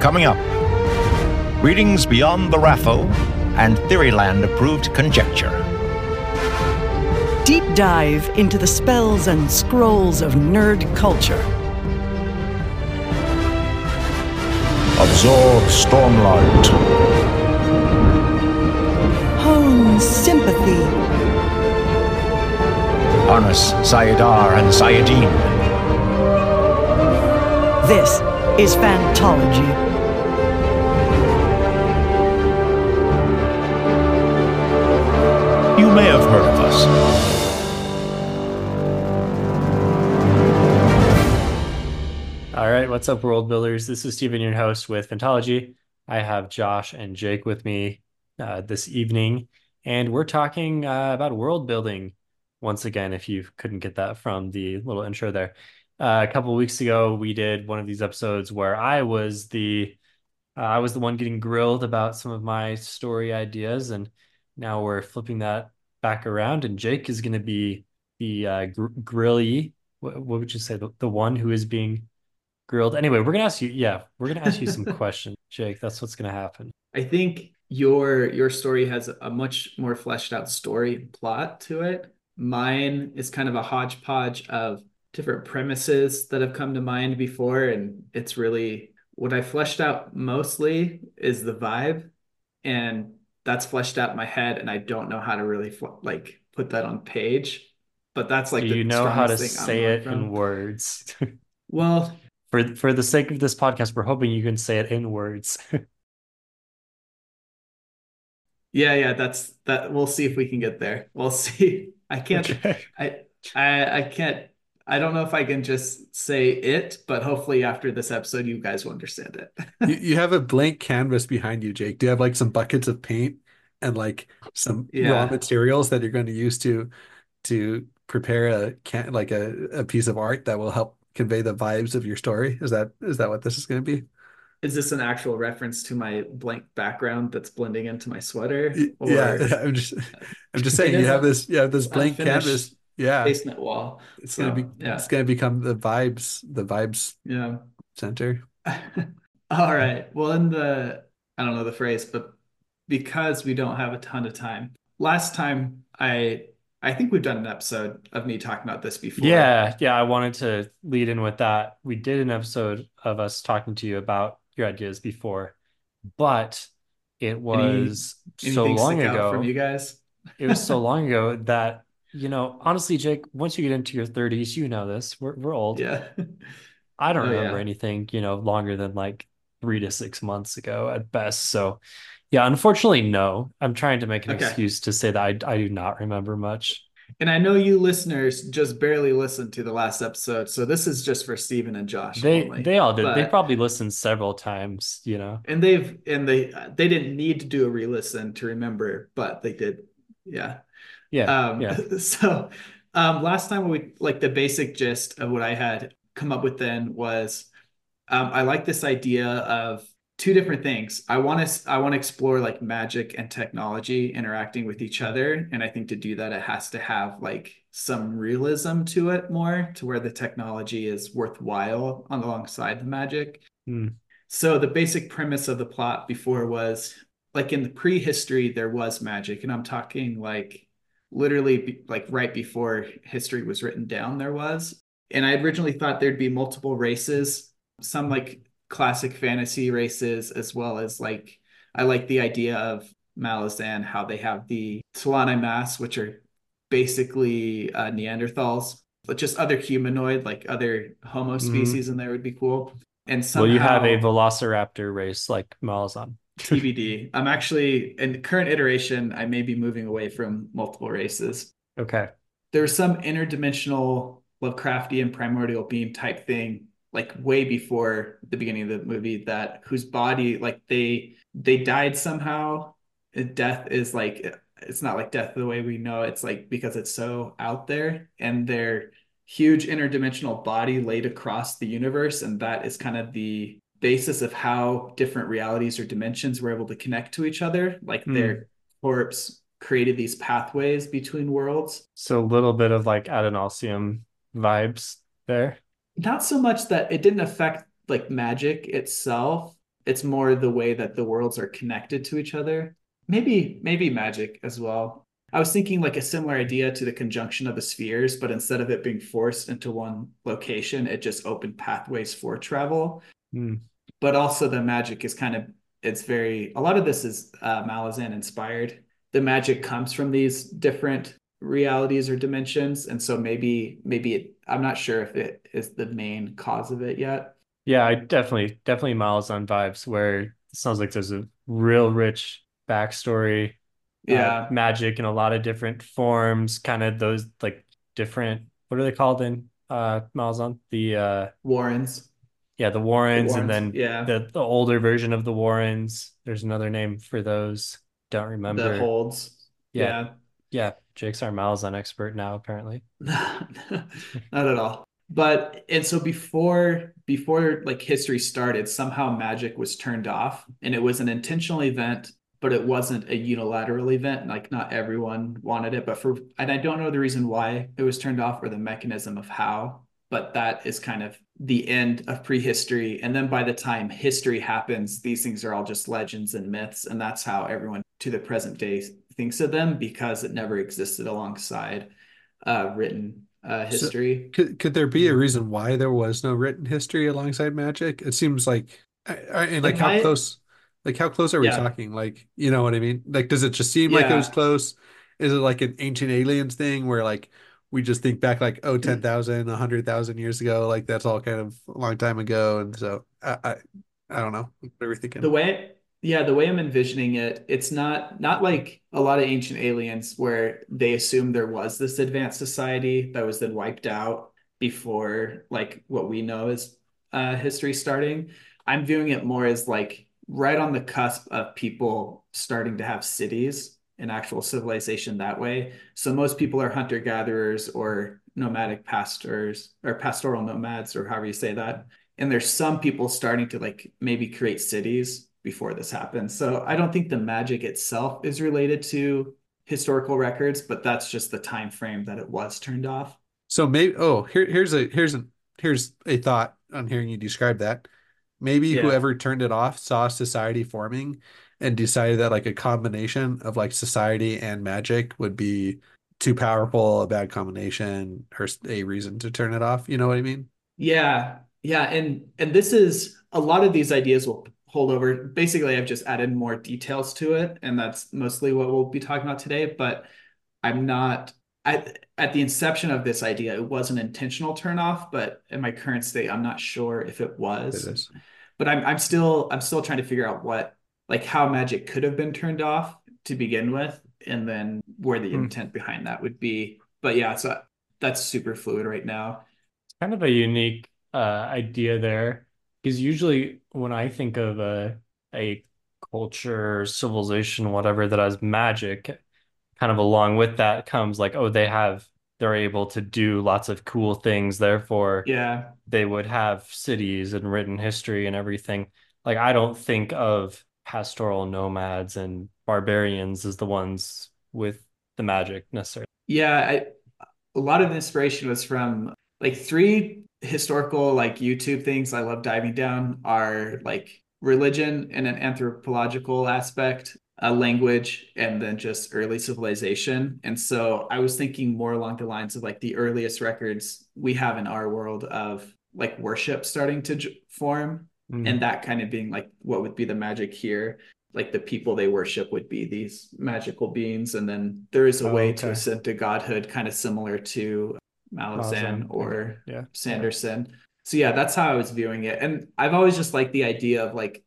Coming up, readings beyond the RAFO and Theoryland approved conjecture. Deep dive into the spells and scrolls of nerd culture. Absorb Stormlight. Hone sympathy. Harness saidar and saidin. This is Fantology. You may have heard of us. All right, what's up, world builders? This is Stephen, your host with Fantology. I have Josh and Jake with me uh, this evening, and we're talking uh, about world building once again. If you couldn't get that from the little intro there, uh, a couple weeks ago we did one of these episodes where I was the uh, I was the one getting grilled about some of my story ideas, and now we're flipping that back around, and Jake is going to be the uh, gr- grilly. What, what would you say? The, the one who is being grilled. Anyway, we're gonna ask you. Yeah, we're gonna ask you some questions, Jake. That's what's gonna happen. I think your your story has a much more fleshed out story plot to it. Mine is kind of a hodgepodge of different premises that have come to mind before, and it's really what I fleshed out mostly is the vibe, and that's fleshed out in my head, and I don't know how to really like put that on page. But that's like you know how to say it from. in words? well, for for the sake of this podcast, we're hoping you can say it in words. yeah, yeah, that's that. We'll see if we can get there. We'll see. I can't. Okay. I I I can't. I don't know if I can just say it, but hopefully after this episode, you guys will understand it. you, you have a blank canvas behind you, Jake. Do you have like some buckets of paint and like some yeah. raw materials that you're going to use to to prepare a can like a, a piece of art that will help convey the vibes of your story? Is that is that what this is going to be? Is this an actual reference to my blank background that's blending into my sweater? Or... Yeah, I'm just I'm just saying you have this you have this blank canvas yeah basement wall. It's gonna be yeah. it's gonna become the vibes the vibes yeah center. All right. Well, in the I don't know the phrase, but because we don't have a ton of time, last time I I think we've done an episode of me talking about this before. Yeah, yeah. I wanted to lead in with that. We did an episode of us talking to you about your ideas before, but it was Any, so long ago from you guys. it was so long ago that you know, honestly, Jake, once you get into your 30s, you know this. We're we're old. Yeah. I don't oh, remember yeah. anything, you know, longer than like three to six months ago at best. So yeah, unfortunately, no. I'm trying to make an okay. excuse to say that I, I do not remember much. And I know you listeners just barely listened to the last episode, so this is just for Stephen and Josh. They only. they all did. But, they probably listened several times, you know. And they've and they they didn't need to do a re-listen to remember, but they did. Yeah. Yeah. Um, yeah. So um, last time we like the basic gist of what I had come up with then was um, I like this idea of two different things. I want to I want to explore like magic and technology interacting with each other, and I think to do that it has to have like some realism to it more, to where the technology is worthwhile on alongside the magic. Mm. So the basic premise of the plot before was like in the prehistory there was magic, and I'm talking like literally be, like right before history was written down there was. And I originally thought there'd be multiple races, some like classic fantasy races as well as like I like the idea of Malazan, how they have the T'lan Imass, which are basically uh, Neanderthals, but just other humanoid, like other Homo mm-hmm. species mm-hmm. in there would be cool. And somehow, well, you have a Velociraptor race like Malazan. TBD. I'm actually in the current iteration. I may be moving away from multiple races. Okay. There's some interdimensional Lovecraftian primordial being type thing like way before the beginning of the movie that whose body like they they died somehow death is like it's not like death the way we know it's like because it's so out there and their huge interdimensional body laid across the universe and that is kind of the basis of how different realities or dimensions were able to connect to each other like mm. their corpse created these pathways between worlds so a little bit of like Adonalsium vibes there not so much that it didn't affect like magic itself it's more the way that the worlds are connected to each other. Maybe maybe magic as well. I was thinking like a similar idea to the conjunction of the spheres, but instead of it being forced into one location, it just opened pathways for travel. Mm. But also the magic is kind of it's very a lot of this is uh, Malazan inspired. The magic comes from these different realities or dimensions, and so maybe maybe it, I'm not sure if it is the main cause of it yet. Yeah, I definitely definitely Malazan vibes where it sounds like there's a real rich backstory yeah uh, magic in a lot of different forms kind of those like different what are they called in uh Malazan the uh Warrens yeah the Warrens, the and then yeah. the, the older version of the Warrens. There's another name for those. Don't remember. The holds yeah. yeah. Jake's our Malazan expert now apparently. Not at all. But and so before before like history started somehow magic was turned off and it was an intentional event but it wasn't a unilateral event. Like not everyone wanted it, but for and I don't know the reason why it was turned off or the mechanism of how, but that is kind of the end of prehistory. And then by the time history happens, these things are all just legends and myths, and that's how everyone to the present day thinks of them because it never existed alongside uh, written uh, history. So could could there be a reason why there was no written history alongside magic? It seems like, and like, like how close like how close are we yeah. talking? Like, you know what I mean? Like, does it just seem yeah. like it was close? Is it like an ancient aliens thing where like we just think back like, oh, 10,000, 100,000 years ago, like that's all kind of a long time ago. And so I, I, I don't know. What are we thinking? The way, yeah, the way I'm envisioning it, it's not, not like a lot of ancient aliens where they assume there was this advanced society that was then wiped out before like what we know is uh, history starting. I'm viewing it more as like right on the cusp of people starting to have cities and actual civilization that way. So most people are hunter gatherers or nomadic pastors or pastoral nomads or however you say that. And there's some people starting to like maybe create cities before this happens. So I don't think the magic itself is related to historical records, but that's just the time frame that it was turned off. So maybe oh here here's a here's a here's a thought on hearing you describe that. Maybe yeah. whoever turned it off saw society forming and decided that like a combination of like society and magic would be too powerful, a bad combination, or a reason to turn it off. You know what I mean? Yeah. Yeah. And and this is a lot of these ideas will hold over. Basically, I've just added more details to it, and that's mostly what we'll be talking about today. But I'm not at at the inception of this idea, it was an intentional turnoff, but in my current state, I'm not sure if it was. It is. But I'm I'm still I'm still trying to figure out what like how magic could have been turned off to begin with, and then where the hmm. intent behind that would be. But yeah, so that's super fluid right now. It's kind of a unique uh, idea there, because usually when I think of a a culture, civilization, whatever that has magic, kind of along with that comes like, oh, they have they're able to do lots of cool things. Therefore, yeah, they would have cities and written history and everything. Like I don't think of pastoral nomads and barbarians as the ones with the magic necessarily. Yeah, I, a lot of the inspiration was from like three historical like YouTube things I love diving down are like religion and an anthropological aspect a language and then just early civilization. And so I was thinking more along the lines of like the earliest records we have in our world of like worship starting to j- form mm. and that kind of being like what would be the magic here. Like the people they worship would be these magical beings. And then there is a oh, way okay. to ascend to godhood, kind of similar to Malazan or yeah. Sanderson. Yeah. So yeah, that's how I was viewing it. And I've always just liked the idea of like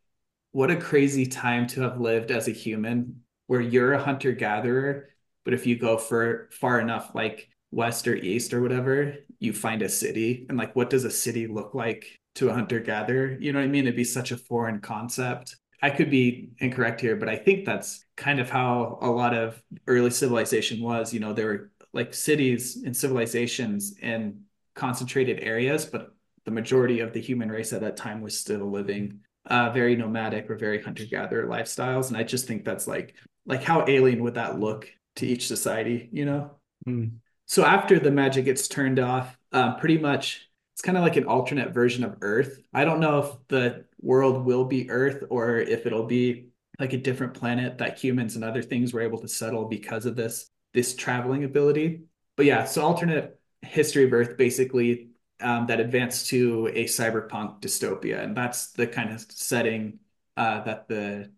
what a crazy time to have lived as a human where you're a hunter gatherer but if you go for far enough like west or east or whatever you find a city and like what does a city look like to a hunter gatherer you know what i mean it'd be such a foreign concept i could be incorrect here but i think that's kind of how a lot of early civilization was you know there were like cities and civilizations in concentrated areas but the majority of the human race at that time was still living uh, very nomadic or very hunter gatherer lifestyles. And I just think that's like, like how alien would that look to each society, you know? Mm. So after the magic gets turned off, uh, pretty much it's kind of like an alternate version of Earth. I don't know if the world will be Earth or if it'll be like a different planet that humans and other things were able to settle because of this this traveling ability. But yeah, so alternate history of Earth basically um, that advanced to a cyberpunk dystopia, and that's the kind of setting uh, that the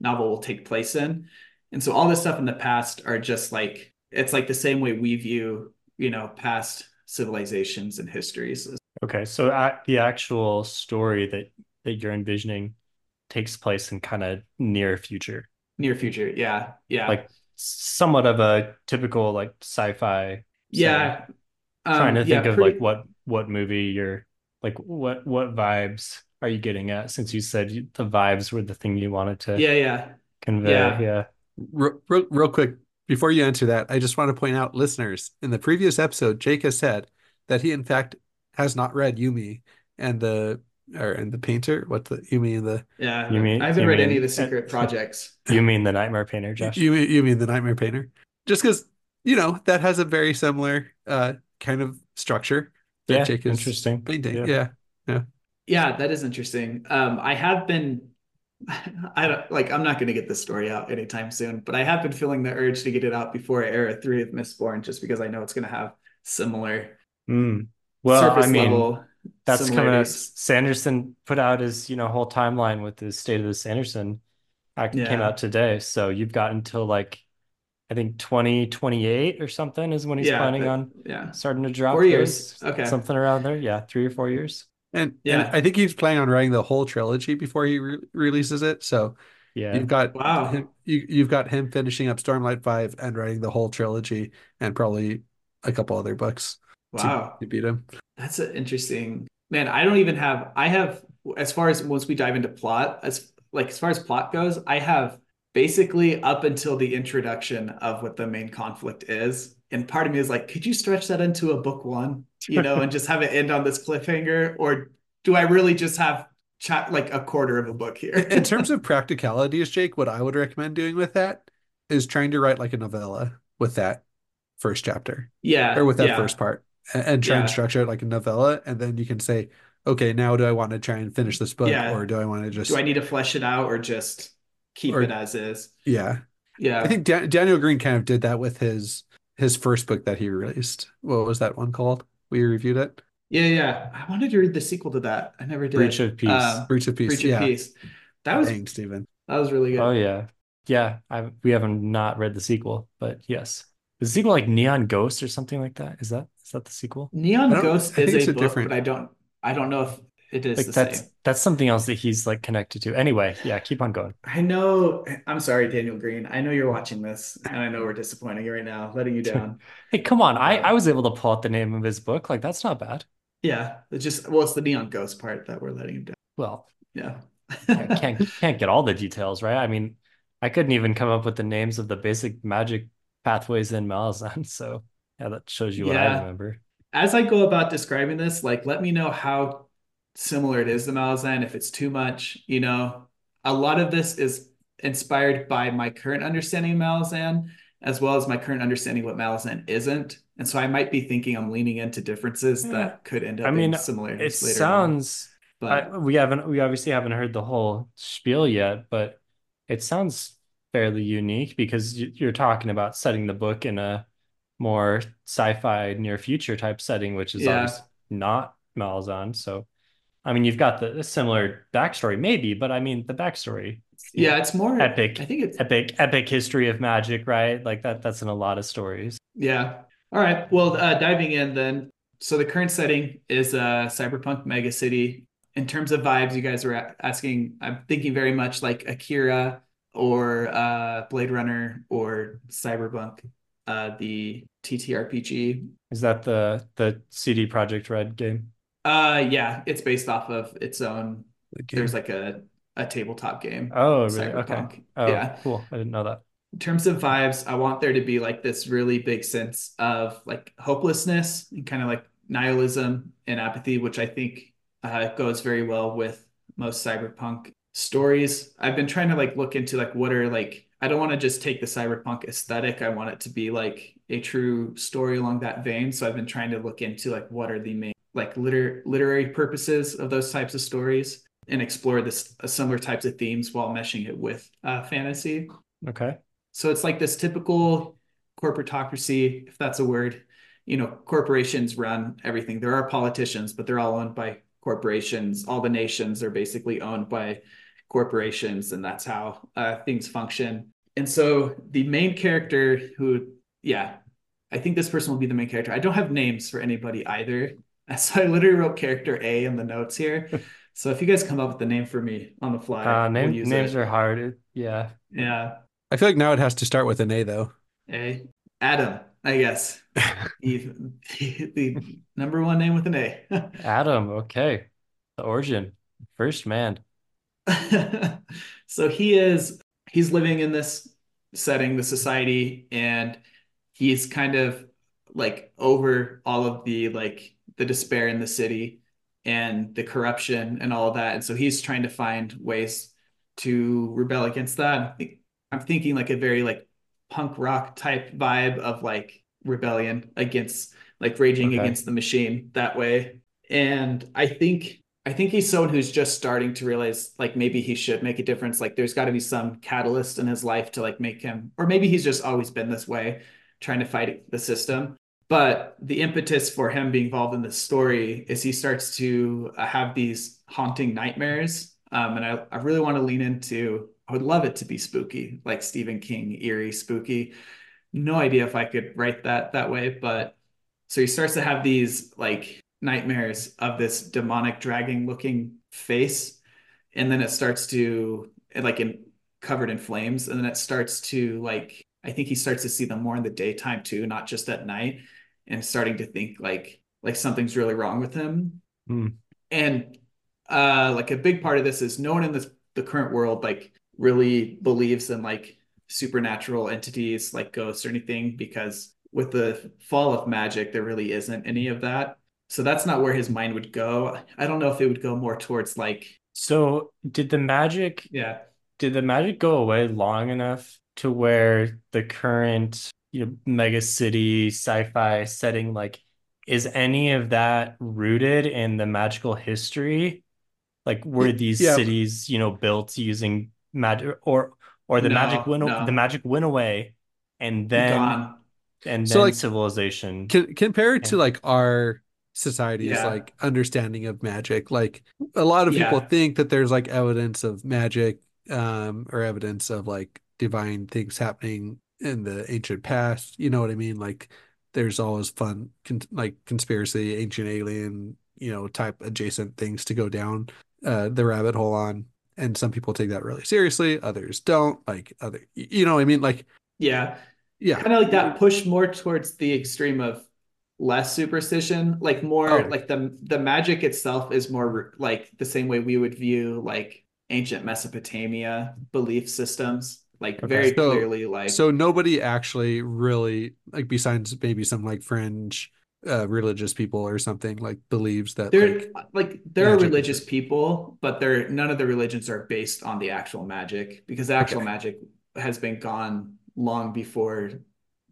novel will take place in. And so all this stuff in the past are just like it's like the same way we view you know past civilizations and histories. Okay, so uh, the actual story that that you're envisioning takes place in kind of near future. Near future, yeah, yeah. Like somewhat of a typical like sci-fi. Yeah. Um, trying to think yeah, of pretty... like what what movie you're like what what vibes are you getting at since you said the vibes were the thing you wanted to yeah yeah convey yeah, yeah. Real, real, real quick before you answer that i just want to point out listeners in the previous episode jake has said that he in fact has not read yumi and the or and the painter? What the you mean the yeah you mean i haven't read mean, any of the secret projects. you mean the nightmare painter josh? You mean you mean the nightmare painter? Just because you know that has a very similar uh kind of structure yeah Jake is interesting. painting. Yeah. yeah yeah. Yeah that is interesting. Um i have been I don't like I'm not going to get this story out anytime soon, but I have been feeling the urge to get it out before I era three of Mistborn just because I know it's going to have similar mm. well, surface I mean, level that's coming out. Sanderson put out his, you know, whole timeline with the state of the Sanderson act yeah. came out today. So you've got until like I think 2028 or something is when he's yeah, planning but, on yeah. starting to drop four years. Okay. Something around there. Yeah. Three or four years. And yeah, and I think he's planning on writing the whole trilogy before he re- releases it. So yeah, you've got wow, him, you you've got him finishing up Stormlight Five and writing the whole trilogy and probably a couple other books. Wow, to, to beat him. That's an interesting man. I don't even have. I have as far as once we dive into plot, as like as far as plot goes, I have basically up until the introduction of what the main conflict is. And part of me is like, could you stretch that into a book one, you know, and just have it end on this cliffhanger? Or do I really just have chat like a quarter of a book here? in terms of practicalities, Jake, what I would recommend doing with that is trying to write like a novella with that first chapter. Yeah. Or with that yeah. first part and, and try yeah. and structure it like a novella. And then you can say, okay, now do I want to try and finish this book yeah. or do I want to just. Do I need to flesh it out or just keep or, it as is? Yeah. Yeah. I think da- Daniel Greene kind of did that with his his first book that he released. What was that one called? We reviewed it. Yeah, yeah. I wanted to read the sequel to that. I never did. Breach of Peace. Um, Breach of Peace. Breach of yeah. Peace. That was Dang, Steven. That was really good. Oh yeah. Yeah. I we haven't not read the sequel, but yes. Is the sequel like Neon Ghost or something like that? Is that is that the sequel? Neon Ghost is a, a book, different... but I don't I don't know if it is like the that's same. that's something else that he's like connected to. Anyway, yeah, keep on going. I know. I'm sorry, Daniel Greene. I know you're watching this, and I know we're disappointing you right now, letting you down. hey, come on! I uh, I was able to pull out the name of his book. Like that's not bad. Yeah, it's just well, it's the neon ghost part that we're letting him down. Well, yeah, can't can't get all the details right. I mean, I couldn't even come up with the names of the basic magic pathways in Malazan. So yeah, that shows you what yeah. I remember. As I go about describing this, like let me know how similar it is to Malazan. If it's too much, you know, a lot of this is inspired by my current understanding of Malazan, as well as my current understanding what Malazan isn't. And so I might be thinking I'm leaning into differences yeah. that could end up I mean, similarities it. Sounds. On. But I, we haven't. We obviously haven't heard the whole spiel yet, but it sounds fairly unique because you're talking about setting the book in a more sci-fi near future type setting, which is yeah. obviously not Malazan. So, I mean, you've got the similar backstory, maybe, but I mean, the backstory. Yeah, it's more epic. I think it's epic, epic history of magic, right? Like that. That's in a lot of stories. Yeah. All right. Well, uh, diving in then. So the current setting is a uh, cyberpunk mega city. In terms of vibes, you guys are asking. I'm thinking very much like Akira or uh, Blade Runner or Cyberpunk, uh, the TTRPG. Is that the the CD Projekt Red game? Uh, yeah, it's based off of its own. There's like a a tabletop game. Oh, really? Cyberpunk. Okay. Oh, yeah. Cool. I didn't know that. In terms of vibes, I want there to be like this really big sense of like hopelessness and kind of like nihilism and apathy, which I think uh, goes very well with most cyberpunk stories. I've been trying to like look into like what are like I don't want to just take the cyberpunk aesthetic. I want it to be like a true story along that vein. So I've been trying to look into like what are the main like liter- literary purposes of those types of stories and explore this uh, similar types of themes while meshing it with uh, fantasy. Okay. So it's like this typical corporatocracy, if that's a word. You know, corporations run everything. There are politicians, but they're all owned by corporations. All the nations are basically owned by corporations, and that's how uh, things function. And so the main character, who, yeah, I think this person will be the main character. I don't have names for anybody either. So I literally wrote character A in the notes here. So if you guys come up with the name for me on the fly, Uh, name, we'll use names it. are hard. Yeah. Yeah. I feel like now it has to start with an A though. A. Adam, I guess. the, the number one name with an A. Adam. Okay. The origin. First man. so he is he's living in this setting, the society, and he's kind of like over all of the like the despair in the city and the corruption and all of that. And so he's trying to find ways to rebel against that. I'm thinking like a very like punk rock type vibe of like rebellion against like raging Okay. against the machine that way. And I think I think he's someone who's just starting to realize like maybe he should make a difference. Like there's got to be some catalyst in his life to like make him, or maybe he's just always been this way, trying to fight the system. But the impetus for him being involved in this story is he starts to uh, have these haunting nightmares. Um, and I, I really want to lean into, I would love it to be spooky, like Stephen King, eerie, spooky. No idea if I could write that that way, but so he starts to have these like nightmares of this demonic dragging looking face and then it starts to like in covered in flames and then it starts to like i think he starts to see them more in the daytime too not just at night and starting to think like like something's really wrong with him. Hmm. and uh like a big part of this is no one in this the current world like really believes in like supernatural entities like ghosts or anything because with the fall of magic there really isn't any of that. So that's not where his mind would go. I don't know if it would go more towards like So did the magic yeah. did the magic go away long enough to where the current you know mega city sci-fi setting like is any of that rooted in the magical history? Like were these Yeah. cities, you know, built using magic or or the No, magic went no. the magic went away and then gone and So, like, civilization. C compare it to like our society's Yeah. like understanding of magic. Like a lot of people Yeah. think that there's like evidence of magic, um, or evidence of like divine things happening in the ancient past. You know what I mean? Like there's always fun, con like conspiracy, ancient alien, you know, type adjacent things to go down uh the rabbit hole on. And some people take that really seriously, others don't. Like other, you know what I mean? Like, yeah yeah, kind of like that push more towards the extreme of less superstition like more Oh. like the the magic itself is more like the same way we would view like ancient mesopotamia belief systems like Okay. very So- clearly like So nobody actually really like besides maybe some like fringe uh religious people or something like believes that There, like like there are magic religious exists. people, but they're none of the religions are based on the actual magic because the actual Okay. magic has been gone long before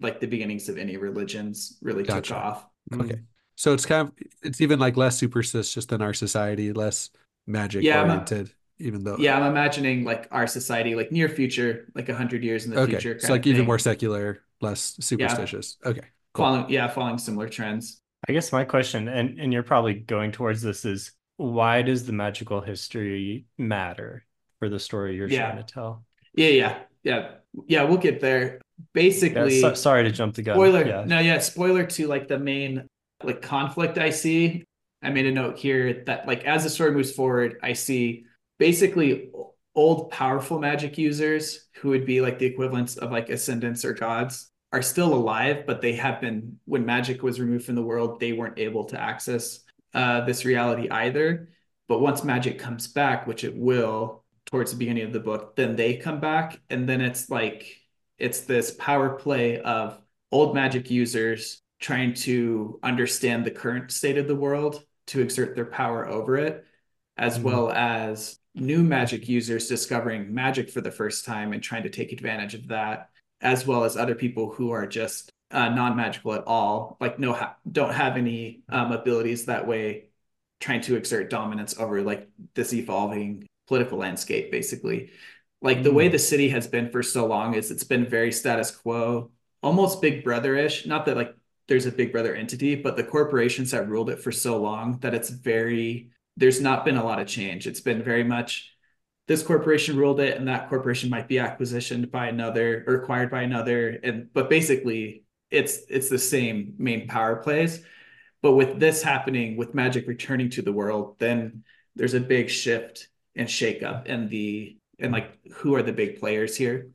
like the beginnings of any religions really took off. okay. So it's kind of it's even like less superstitious than our society, less magic Yeah, oriented, even though Yeah, I'm imagining like our society, like near future, like a hundred years in the okay. future. It's kind like even thing. more secular, less superstitious. Okay. Cool. following, yeah, following similar trends. I guess my question, and, and you're probably going towards this, is why does the magical history matter for the story you're Yeah. trying to tell? Yeah, yeah, yeah, yeah. We'll get there. Yeah, Basically, so- sorry to jump the gun. spoiler Yeah. no yeah spoiler to like the main like conflict i see i made a note here that like as the story moves forward i see basically old powerful magic users who would be like the equivalents of like ascendants or gods are still alive but they have been when magic was removed from the world they weren't able to access uh, this reality either but once magic comes back which it will towards the beginning of the book then they come back and then it's like it's this power play of old magic users trying to understand the current state of the world to exert their power over it, as Mhm. well as new magic users discovering magic for the first time and trying to take advantage of that, as well as other people who are just uh, non-magical at all, like no ha- don't have any um, abilities that way, trying to exert dominance over like this evolving political landscape, basically. Like the way hmm. the city has been for so long is it's been very status quo, almost Big Brother-ish. Not that like there's a Big Brother entity, but the corporations have ruled it for so long that it's very there's not been a lot of change. It's been very much this corporation ruled it and that corporation might be acquisitioned by another or acquired by another. And but basically it's it's the same main power plays. But with this happening with magic returning to the world then there's a big shift and shakeup and the and like who are the big players here.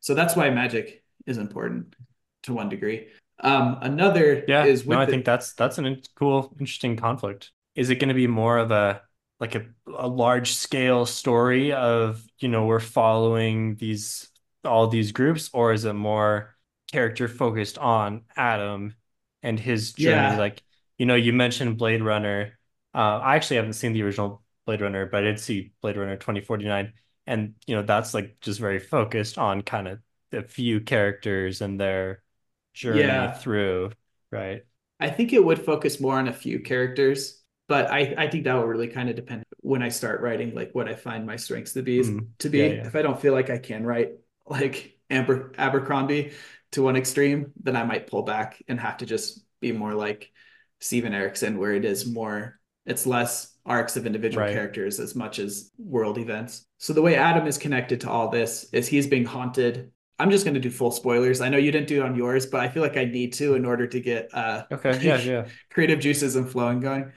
So that's why magic is important to one degree. Um another yeah is no i the, think that's that's an cool interesting conflict is it going to be more of a like a, a large scale story of you know we're following these all these groups or is it more character focused on adam and his journey yeah. like you know you mentioned blade runner uh, i actually haven't seen the original blade runner but i did see blade runner 2049 and you know that's like just very focused on kind of the few characters and their journey yeah. through right i think it would focus more on a few characters but I, I think that will really kind of depend when I start writing, like what I find my strengths to be mm, to be. Yeah, yeah. If I don't feel like I can write like Aber, Abercrombie to one extreme, then I might pull back and have to just be more like Steven Erikson, where it is more, it's less arcs of individual right. characters as much as world events. So the way Adam is connected to all this is he's being haunted. I'm just going to do full spoilers. I know you didn't do it on yours, but I feel like I need to in order to get uh okay, yeah, yeah, creative juices and flowing going.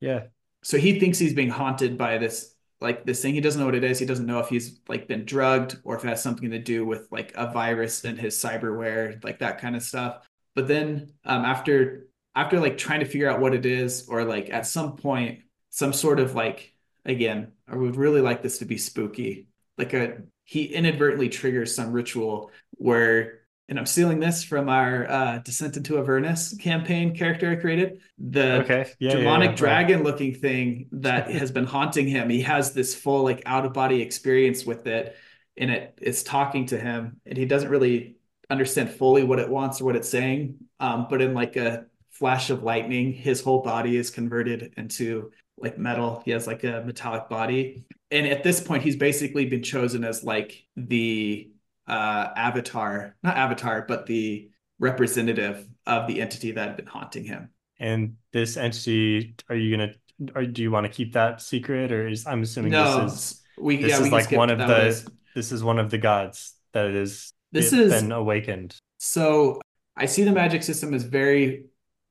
Yeah. So he thinks he's being haunted by this like this thing. He doesn't know what it is. He doesn't know if he's like been drugged or if it has something to do with like a virus in his cyberware, like that kind of stuff. But then um, after after like trying to figure out what it is, or like at some point, some sort of like again, I would really like this to be spooky. Like a he inadvertently triggers some ritual where and I'm stealing this from our uh, Descent into Avernus campaign character I created. The okay. yeah, demonic yeah, yeah. dragon looking thing that has been haunting him. He has this full like out of body experience with it, and it it's talking to him, and he doesn't really understand fully what it wants or what it's saying. Um, but in like a flash of lightning, his whole body is converted into like metal. He has like a metallic body, and at this point, he's basically been chosen as like the uh, avatar, not avatar, but the representative of the entity that had been haunting him. And this entity, are you gonna, or do you want to keep that secret, or is I'm assuming no, this is we this yeah, is we like one of the was, this is one of the gods that is this is been awakened. So I see the magic system as very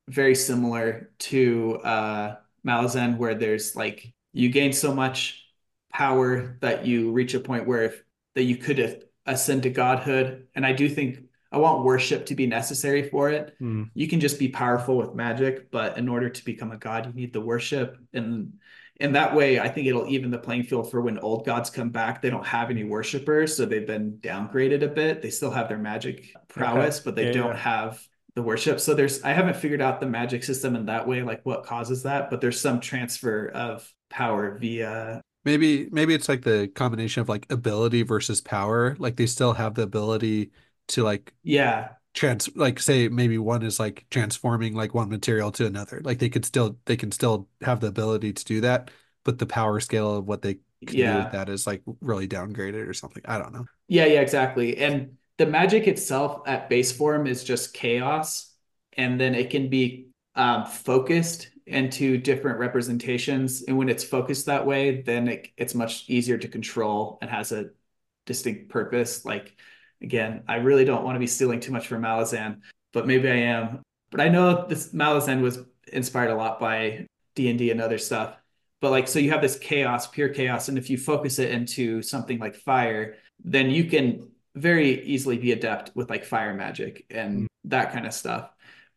very similar to uh Malazan, where there's like you gain so much power that you reach a point where if that you could ascend to godhood. And I do think I want worship to be necessary for it. Mm. You can just be powerful with magic, but in order to become a god, you need the worship. And in that way, I think it'll even the playing field for when old gods come back. They don't have any worshipers, so they've been downgraded a bit. They still have their magic prowess, okay. but they yeah, don't yeah. have the worship. So there's I haven't figured out the magic system in that way, like what causes that, but there's some transfer of power via Maybe maybe it's like the combination of like ability versus power. Like they still have the ability to like yeah trans like say maybe one is like transforming like one material to another. Like they could still they can still have the ability to do that, but the power scale of what they can yeah. do with that is like really downgraded or something. I don't know. Yeah, yeah, exactly. And the magic itself at base form is just chaos, and then it can be um, focused into different representations. And when it's focused that way, then it, it's much easier to control and has a distinct purpose. Like, again, I really don't want to be stealing too much from Malazan, but maybe I am. But I know this Malazan was inspired a lot by D&D and other stuff. But like, so you have this chaos, pure chaos. And if you focus it into something like fire, then you can very easily be adept with like fire magic and mm. that kind of stuff.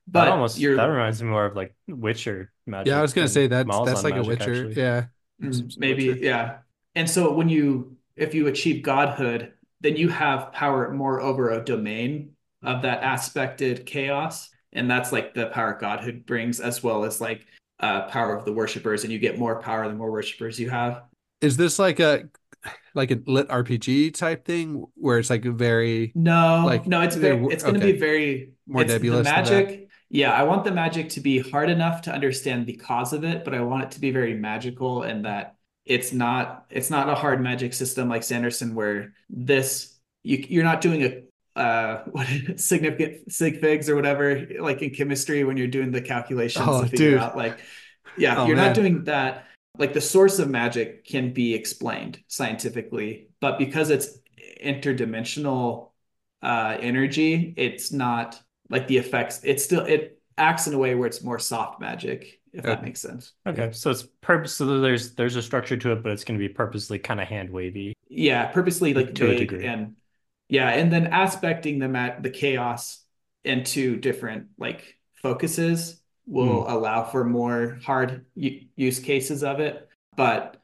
But that almost you're, that reminds me more of like Witcher magic. Yeah, I was gonna say that that's like a Witcher. Actually. Yeah, mm, maybe Witcher. yeah. And so when you if you achieve godhood, then you have power more over a domain of that aspected chaos, and that's like the power godhood brings, as well as like uh, power of the worshippers, and you get more power the more worshippers you have. Is this like a like a lit RPG type thing where it's like very No, like no, it's very, it's going to okay. be very More it's the nebulous than magic. Yeah, I want the magic to be hard enough to understand the cause of it, but I want it to be very magical and that it's not it's not a hard magic system like Sanderson where this you you're not doing a uh what significant sig figs or whatever like in chemistry when you're doing the calculations Oh, to figure dude. out like yeah, Oh, you're man. not doing that. Like the source of magic can be explained scientifically, but because it's interdimensional uh energy, it's not like the effects. it still it acts in a way where it's more soft magic, if that makes sense. Okay, so it's purpose. So there's there's a structure to it, but it's going to be purposely kind of hand wavy. Yeah, purposely like To a degree. and yeah, and then aspecting the mat the chaos into different like focuses will hmm. allow for more hard u- use cases of it, but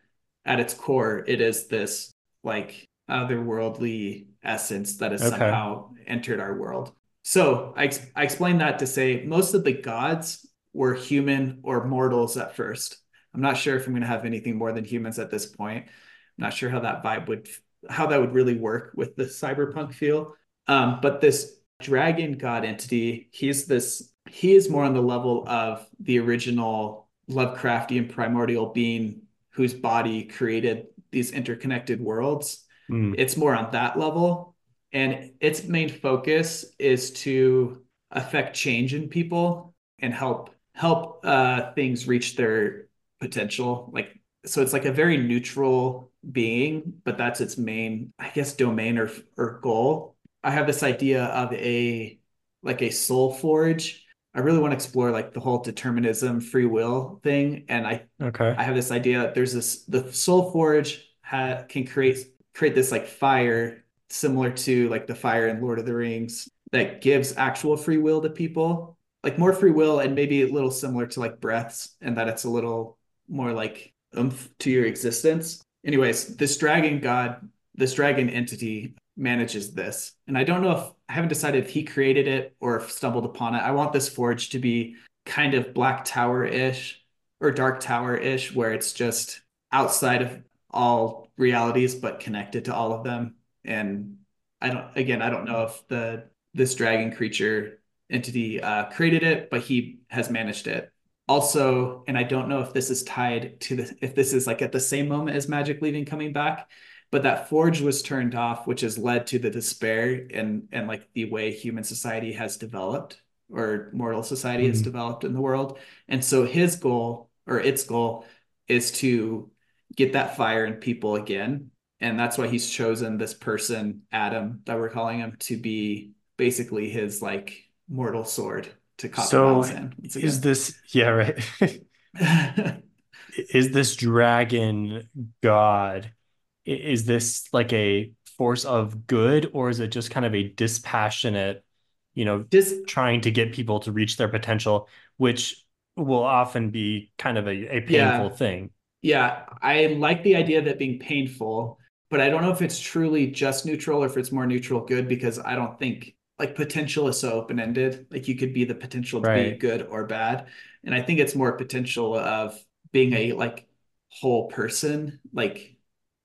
at its core, it is this like otherworldly essence that has Okay. somehow entered our world. So I, I explained that to say most of the gods were human or mortals at first. I'm not sure if I'm going to have anything more than humans at this point. I'm not sure how that vibe would, how that would really work with the cyberpunk feel. Um, but this dragon god entity, he's this, he is more on the level of the original Lovecraftian primordial being whose body created these interconnected worlds Mm, it's more on that level and its main focus is to affect change in people and help help uh things reach their potential. Like so it's like a very neutral being but that's its main i guess domain or or goal. I have this idea of a like a soul forge. I really want to explore like the whole determinism free will thing. And i okay. I have this idea that there's this the Soul Forge ha, can create create this like fire similar to like the fire in Lord of the Rings that gives actual free will to people, like more free will and maybe a little similar to like breaths, and that it's a little more like oomph to your existence. Anyways, this dragon god, this dragon entity manages this, and I don't know if I haven't decided if he created it or stumbled upon it. I want this forge to be kind of Black Tower ish or Dark Tower ish, where it's just outside of all realities but connected to all of them. And I don't, again, I don't know if the this dragon creature entity uh, created it, but he has managed it. Also, and I don't know if this is tied to the if this is like at the same moment as Magic Leaving coming back, but that forge was turned off, which has led to the despair and and like the way human society has developed or mortal society has Mhm. developed in the world. And so his goal or its goal is to get that fire in people again. And that's why he's chosen this person, Adam, that we're calling him, to be basically his like mortal sword to copy So is this yeah right? is this dragon god? Is this like a force of good, or is it just kind of a dispassionate, you know, Just trying to get people to reach their potential, which will often be kind of a, a painful Yeah. thing. Yeah, I like the idea of it being painful, but I don't know if it's truly just neutral or if it's more neutral good because I don't think like potential is so open-ended. Like you could be the potential to be good or bad. And I think it's more potential of being a like whole person. Like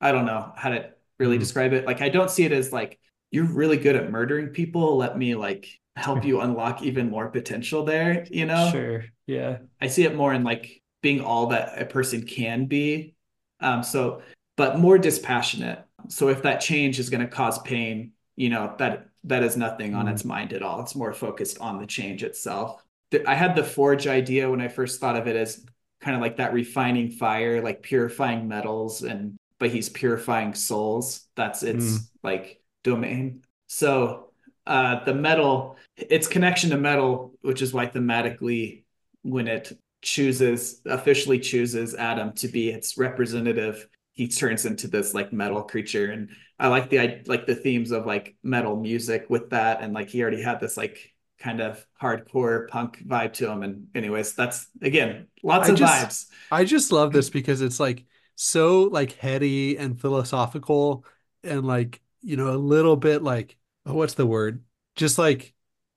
I don't know how to really Mhm. describe it. Like I don't see it as like you're really good at murdering people. Let me like help you unlock even more potential there, you know? Sure. Yeah. I see it more in like being all that a person can be. Um, so, but more dispassionate. So if that change is going to cause pain, you know, that that is nothing on Mm. its mind at all. It's more focused on the change itself. I had the forge idea when I first thought of it as kind of like that refining fire, like purifying metals and but he's purifying souls. That's its Mm. like domain. So uh the metal, its connection to metal, which is why thematically when it chooses officially chooses Adam to be its representative, he turns into this like metal creature. And I like the I like the themes of like metal music with that, and like he already had this like kind of hardcore punk vibe to him. And anyways, that's again lots I of just- vibes. I just love this mm. because it's like so like heady and philosophical and like, you know, a little bit like, oh, what's the word? Just like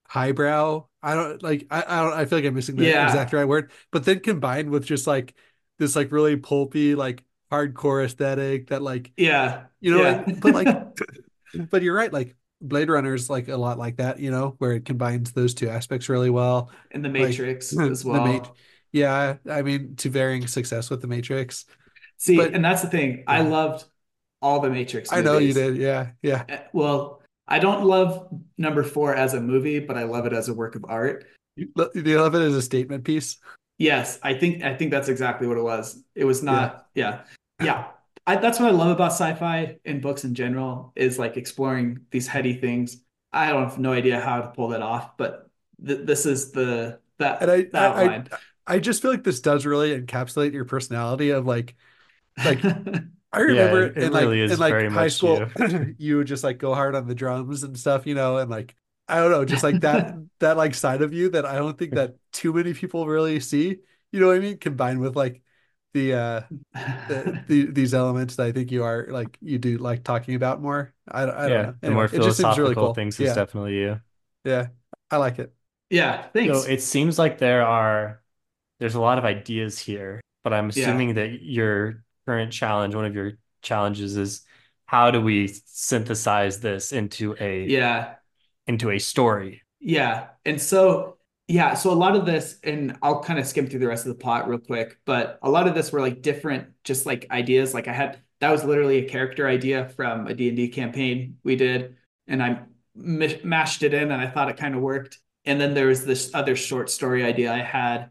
highbrow. I don't like I, I don't I feel like I'm missing the Yeah. exact right word. But then combined with just like this like really pulpy, like hardcore aesthetic that like Yeah. you know yeah. but like but you're right like Blade Runner is like a lot like that you know where it combines those two aspects really well and the like Matrix as the well. Mat- yeah I mean to varying success with the Matrix See, but and that's the thing. I loved all the Matrix I know you did yeah yeah Uh, Well, I don't love number four as a movie, but I love it as a work of art. you, lo- you love it as a statement piece Yes, I think I think that's exactly what it was. It was not, yeah, yeah. I, that's what I love about sci-fi and books in general is like exploring these heady things. I don't have no idea how to pull that off, but th this is the that and I, the I I outline. I just feel like this does really encapsulate your personality of like like I Yeah, remember it, it in like really is in like very high much school you. you would just like go hard on the drums and stuff, you know, and like I don't know, just like that that like side of you that I don't think that too many people really see. You know what I mean? Combined with like the uh the, the these elements that I think you are like you do like talking about more. I I don't Yeah, know. the Anyway, more it just seems really philosophical cool. things is Yeah, definitely you. yeah. I like it. Yeah, thanks. So it seems like there are there's a lot of ideas here, but I'm Yeah, assuming that your current challenge, one of your challenges is how do we synthesize this into a yeah. Into a story? Yeah. And so, yeah, so a lot of this, and I'll kind of skim through the rest of the plot real quick, but a lot of this were like different, just like ideas. Like I had, that was literally a character idea from a D&D campaign we did, and I m mashed it in and I thought it kind of worked. And then there was this other short story idea I had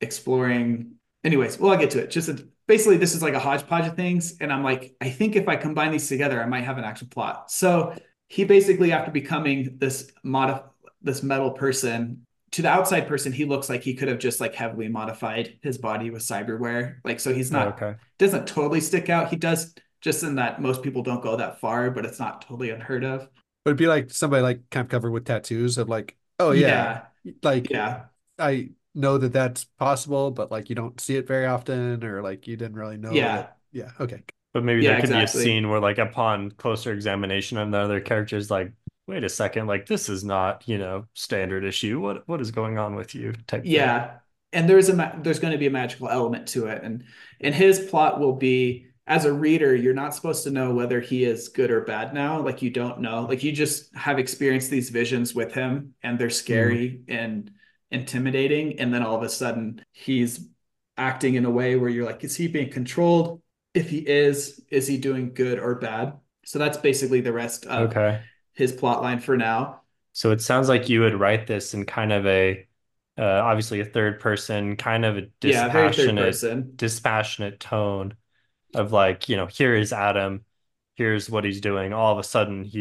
exploring. Anyways, well, I'll get to it. Just a, basically, this is like a hodgepodge of things. And I'm like, I think if I combine these together, I might have an actual plot. So he basically, after becoming this mod this metal person to the outside person he looks like he could have just like heavily modified his body with cyberware. Like so he's Oh, not okay. doesn't totally stick out. He does just in that most people don't go that far but it's not totally unheard of. But it'd be like somebody like kind of covered with tattoos of like, oh yeah, yeah. Like yeah. I know that that's possible, but like you don't see it very often, or like you didn't really know yeah. that. Yeah, okay. But maybe yeah there could be a scene where like upon closer examination of the other characters like wait a second, like this is not, you know, standard issue. What what is going on with you? type thing. yeah. And there's a ma- there's going to be a magical element to it. And and his plot will be as a reader you're not supposed to know whether he is good or bad now. Like you don't know. Like you just have experienced these visions with him and they're mm-hmm. scary and intimidating. And then all of a sudden he's acting in a way where you're like is he being controlled if he is is he doing good or bad so that's basically the rest of Okay. his plot line for now So it sounds like you would write this in kind of a uh, obviously a third person, kind of a yeah dispassionate person dispassionate tone of like, you know, here is Adam, here's what he's doing. All of a sudden he,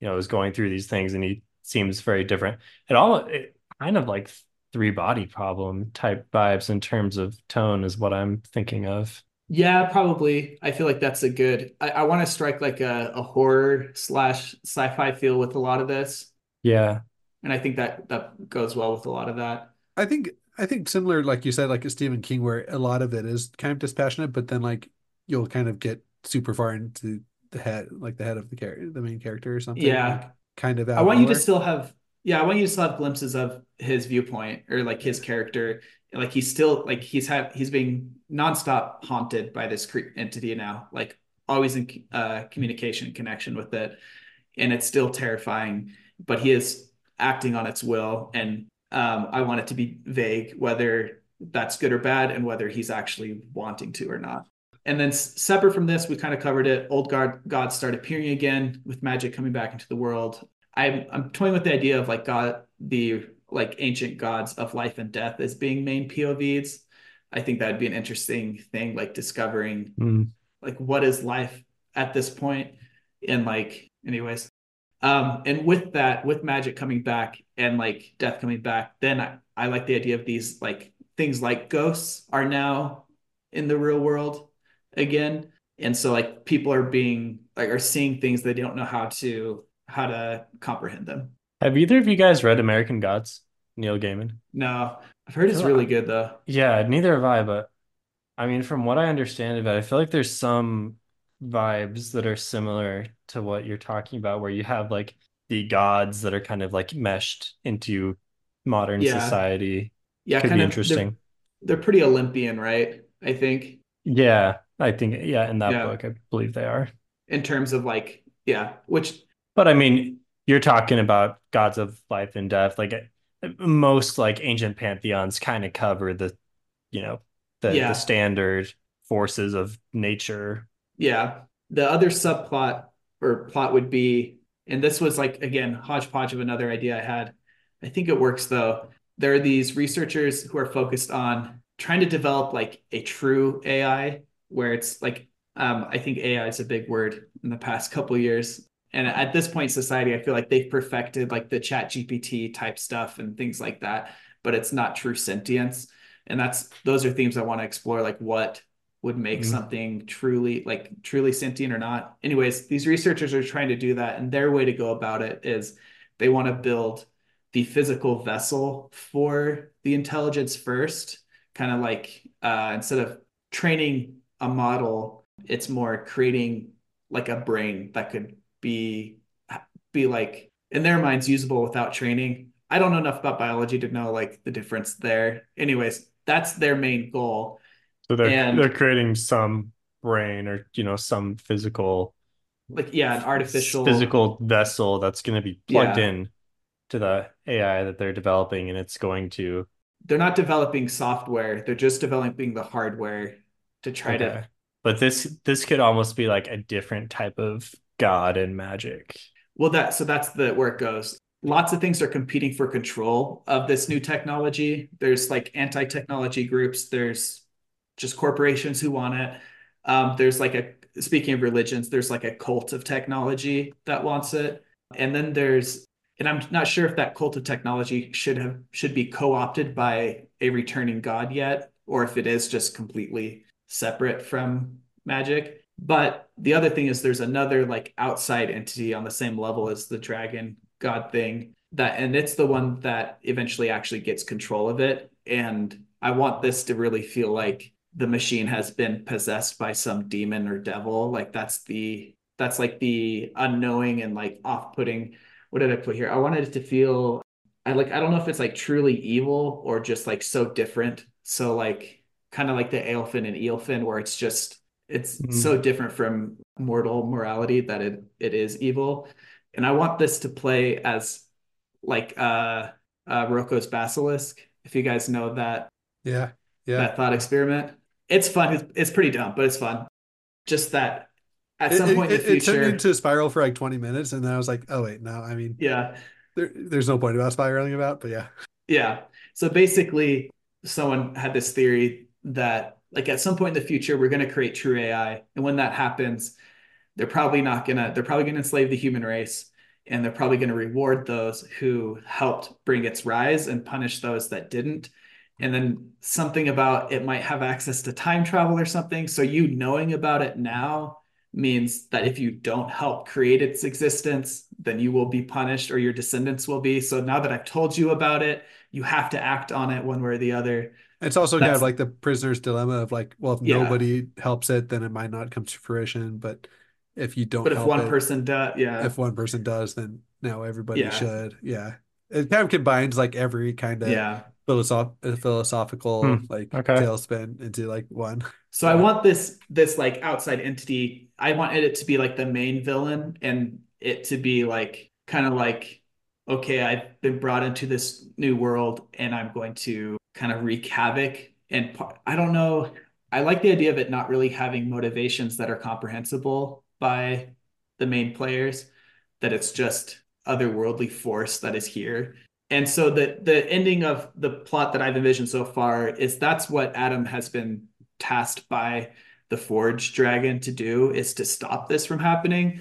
you know, is going through these things and he seems very different. It all it kind of like three body problem type vibes in terms of tone is what I'm thinking of. Yeah, probably. I feel like that's a good. I, I want to strike like a, a horror slash sci-fi feel with a lot of this, Yeah. and I think that that goes well with a lot of that. I think I think similar, like you said, like a Stephen King, where a lot of it is kind of dispassionate, but then like you'll kind of get super far into the head, like the head of the character, the main character or something, Yeah, like kind of out I of want you to nowhere. still have. Yeah, I want you to still have glimpses of his viewpoint or like his character. Like he's still like he's had he's being nonstop haunted by this cre entity now, like always in uh, communication connection with it, and it's still terrifying. But he is acting on its will, and um, I want it to be vague whether that's good or bad, and whether he's actually wanting to or not. And then separate from this, we kind of covered it. Old god gods start appearing again with magic coming back into the world. I'm I'm toying with the idea of like God, the like ancient gods of life and death as being main POVs. I think that'd be an interesting thing, like discovering Mm. like what is life at this point, and like anyways. Um, and with that, with magic coming back and like death coming back, then I, I like the idea of these like things like ghosts are now in the real world again. And so like people are being like are seeing things they don't know how to how to comprehend them. Have either of you guys read American Gods? Neil Gaiman? No, I've heard it's really good though. Yeah, neither have I, but I mean, from what I understand of it, I feel like there's some vibes that are similar to what you're talking about, where you have like the gods that are kind of like meshed into modern Yeah. society. Yeah, Could kind be of they're, interesting. they're pretty Olympian, right? I think. Yeah, I think yeah, in that Yeah. book, I believe they are. in terms of like yeah, which But I mean, you're talking about gods of life and death. Like most like ancient pantheons kind of cover the, you know, the Yeah. the standard forces of nature. Yeah. The other subplot or plot would be, and this was like, again, hodgepodge of another idea I had. I think it works though. There are these researchers who are focused on trying to develop like a true AI where it's like, um, I think AI is a big word in the past couple years. And at this point in society, I feel like they've perfected like the ChatGPT type stuff and things like that, but it's not true sentience. And that's those are themes I want to explore, like what would make Mhm. something truly like truly sentient or not. Anyways, these researchers are trying to do that, and their way to go about it is they want to build the physical vessel for the intelligence first, kind of like uh, instead of training a model, it's more creating like a brain that could be be like in their minds usable without training. I don't know enough about biology to know like the difference there. Anyways, that's their main goal. So they're And- they're creating some brain or you know some physical Like yeah, an artificial physical vessel that's going to be plugged Yeah. in to the AI that they're developing, and it's going to they're not developing software they're just developing the hardware to try Okay. to But this this could almost be like a different type of god and magic. well that so that's the where it goes. Lots of things are competing for control of this new technology. There's like anti-technology groups. There's just corporations who want it. Um, there's like a speaking of religions there's like a cult of technology that wants it. And then there's and i'm not sure if that cult of technology should have should be co-opted by a returning god yet or if it is just completely separate from magic but the other thing is there's another like outside entity on the same level as the dragon god thing that and it's the one that eventually actually gets control of it. And i want this to really feel like the machine has been possessed by some demon or devil. Like that's the that's like the unknowing and like off-putting what did i put here? I wanted it to feel i like i don't know if it's like truly evil or just like so different. So like kind of like the Aelfinn and Eelfinn where it's just it's Mhm. so different from mortal morality that it it is evil and i want this to play as like uh uh Roko's basilisk if you guys know that Yeah. Yeah. that thought experiment it's fun it's, it's pretty dumb but it's fun just that at some it, point in it, the it turned future into a spiral for like 20 minutes, and then I was like, oh wait, no, I mean, yeah there, there's no point about spiraling about, but yeah. Yeah. So basically, someone had this theory that, like, at some point in the future, we're going to create true AI. And when that happens, they're probably not going to, they're probably going to enslave the human race. And they're probably going to reward those who helped bring its rise and punish those that didn't. And then something about it might have access to time travel or something. So you knowing about it now means that if you don't help create its existence, then you will be punished or your descendants will be. So now that I've told you about it, you have to act on it one way or the other. It's also kind of like the prisoner's dilemma of like, well, if Yeah. nobody helps it, then it might not come to fruition. But if you don't But if one it, person does, yeah, if one person does, then now everybody Yeah. should. Yeah. It kind of combines like every kind of yeah. philosoph- uh, philosophical Hmm, like okay. tailspin into like one. So I want this this like outside entity. I wanted it to be like the main villain and it to be like kind of like okay, I've been brought into this new world and I'm going to kind of wreak havoc and I don't know. I like the idea of it not really having motivations that are comprehensible by the main players that it's just otherworldly force that is here. And so the the ending of the plot that I've envisioned so far is that's what Adam has been tasked by the Forge Dragon to do is to stop this from happening,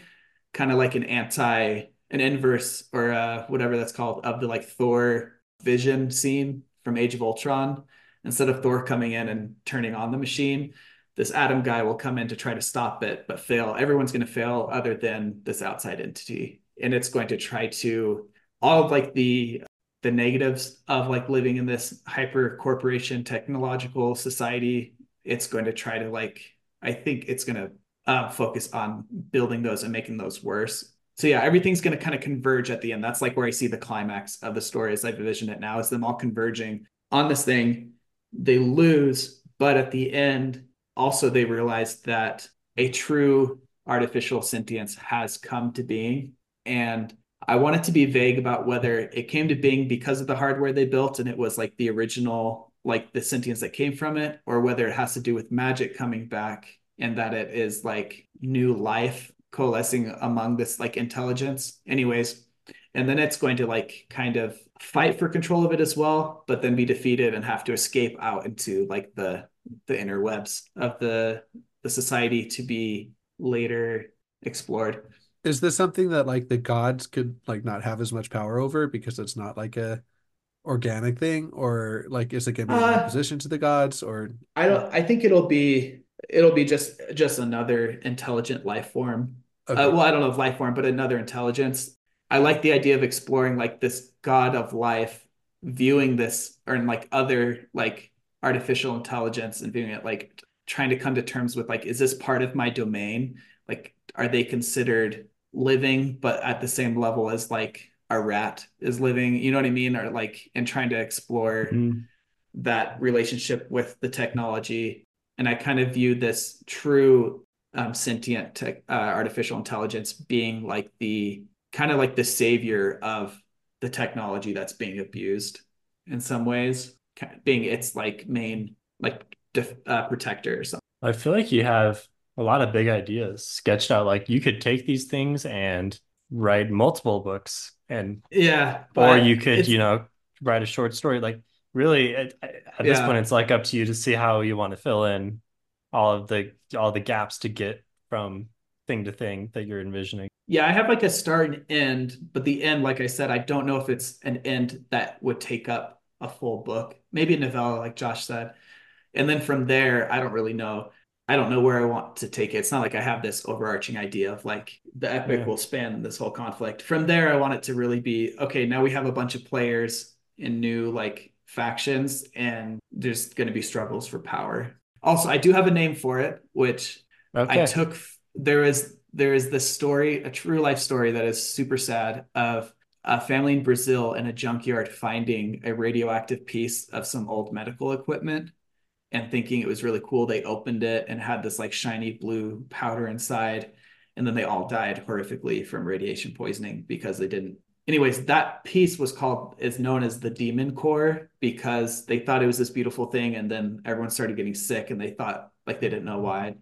kind of like an anti an inverse or uh, whatever that's called of the like Thor vision scene from Age of Ultron. Instead of Thor coming in and turning on the machine, this Adam guy will come in to try to stop it, but fail. Everyone's going to fail other than this outside entity. And it's going to try to all of like the the negatives of like living in this hyper corporation technological society. It's going to try to like I think it's going to uh, focus on building those and making those worse. So yeah, everything's going to kind of converge at the end. That's like where I see the climax of the story as I've envisioned it now, is them all converging on this thing. They lose, but at the end, also they realize that a true artificial sentience has come to being. And I want it to be vague about whether it came to being because of the hardware they built and it was like the original, like the sentience that came from it, or whether it has to do with magic coming back and that it is like new life coalescing among this like intelligence. Anyways, and then it's going to like kind of fight for control of it as well, but then be defeated and have to escape out into like the the interwebs of the the society to be later explored. Is this something that like the gods could like not have as much power over because it's not like a organic thing, or like is it going to be in Uh, opposition to the gods, or I don't. I think it'll be it'll be just just another intelligent life form. Okay. Uh, well, I don't know if life form, but another intelligence. I like the idea of exploring like this god of life, viewing this or in like other like artificial intelligence and viewing it like trying to come to terms with like, is this part of my domain? Like, are they considered living, but at the same level as like a rat is living? You know what I mean? Or like, and trying to explore Mm. that relationship with the technology. And I kind of view this true um, sentient tech, uh, artificial intelligence being like the kind of like the savior of the technology that's being abused in some ways, kind of being its like main like def- uh, protector or something. I feel like you have a lot of big ideas sketched out. Like you could take these things and write multiple books and Yeah, or you could, you know, write a short story. Like really at, at this point it's like up to you to see how you want to fill in all of the all the gaps to get from thing to thing that you're envisioning. Yeah, I have like a start and end, but the end, like I said, I don't know if it's an end that would take up a full book. Maybe a novella, like Josh said. And then from there, I don't really know. I don't know where I want to take it. It's not like I have this overarching idea of like the epic Yeah. will span this whole conflict. From there, I want it to really be okay, now we have a bunch of players in new like factions, and there's going to be struggles for power. Also, I do have a name for it, which Okay. I took there is there is this story, a true life story that is super sad of a family in Brazil in a junkyard finding a radioactive piece of some old medical equipment and thinking it was really cool. They opened it and had this like shiny blue powder inside. And then they all died horrifically from radiation poisoning because they didn't. Anyways, that piece was called, is known as the demon core because they thought it was this beautiful thing. And then everyone started getting sick and they thought like they didn't know why.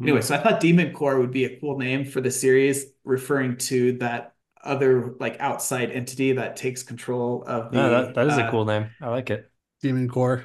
Anyway, so I thought Demon Core would be a cool name for the series, referring to that other like outside entity that takes control of the. No, that, that is a uh, cool name. I like it. Demon Core?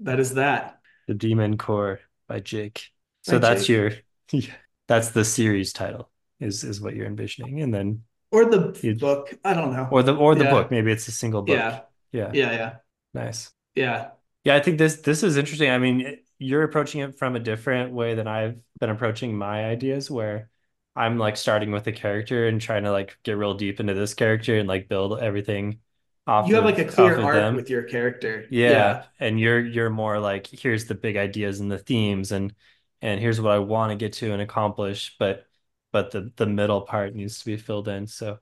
That is that. The Demon Core by Jake. So By that's Jake. your that's the series title is is what you're envisioning. And then Or the You- book. I don't know. or the or the Yeah. book. Maybe it's a single book. yeah, Yeah. yeah, yeah, Nice. yeah. Yeah, I think this this is interesting. I mean, you're approaching it from a different way than I've been approaching my ideas, where I'm like starting with a character and trying to like get real deep into this character and like build everything off You have of, like a clear arc them. with your character. Yeah, and you're you're more like here's the big ideas and the themes and and here's what I want to get to and accomplish, but but the the middle part needs to be filled in. So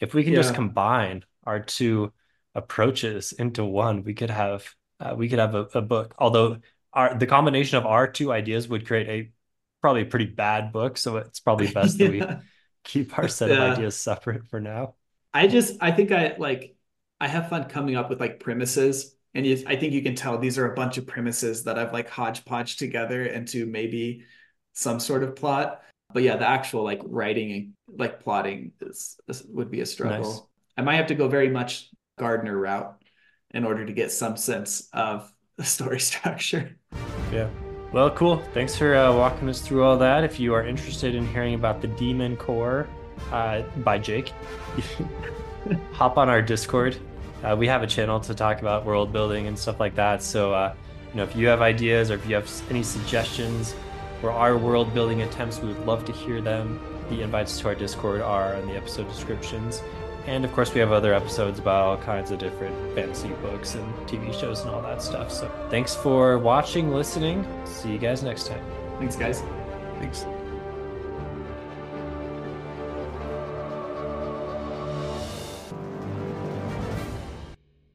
if we can just combine our two approaches into one, we could have uh, we could have a, a book. Although our the combination of our two ideas would create a probably a pretty bad book, so it's probably best that we keep our set Yeah. of ideas separate for now. I just I think I like I have fun coming up with like premises and you, I think you can tell these are a bunch of premises that I've like hodgepodge together into maybe some sort of plot. But yeah, the actual like writing and like plotting is, is would be a struggle. Nice. I might have to go very much gardener route in order to get some sense of the story structure. Yeah. Well, cool. Thanks for uh, walking us through all that. If you are interested in hearing about the Demon Core uh, by Jake, hop on our Discord. Uh, we have a channel to talk about world building and stuff like that. So, uh, you know, if you have ideas or if you have any suggestions for our world building attempts, we would love to hear them. The invites to our Discord are in the episode descriptions. And of course, we have other episodes about all kinds of different fantasy books and TV shows and all that stuff. So thanks for watching, listening. See you guys next time. Thanks, guys. Thanks.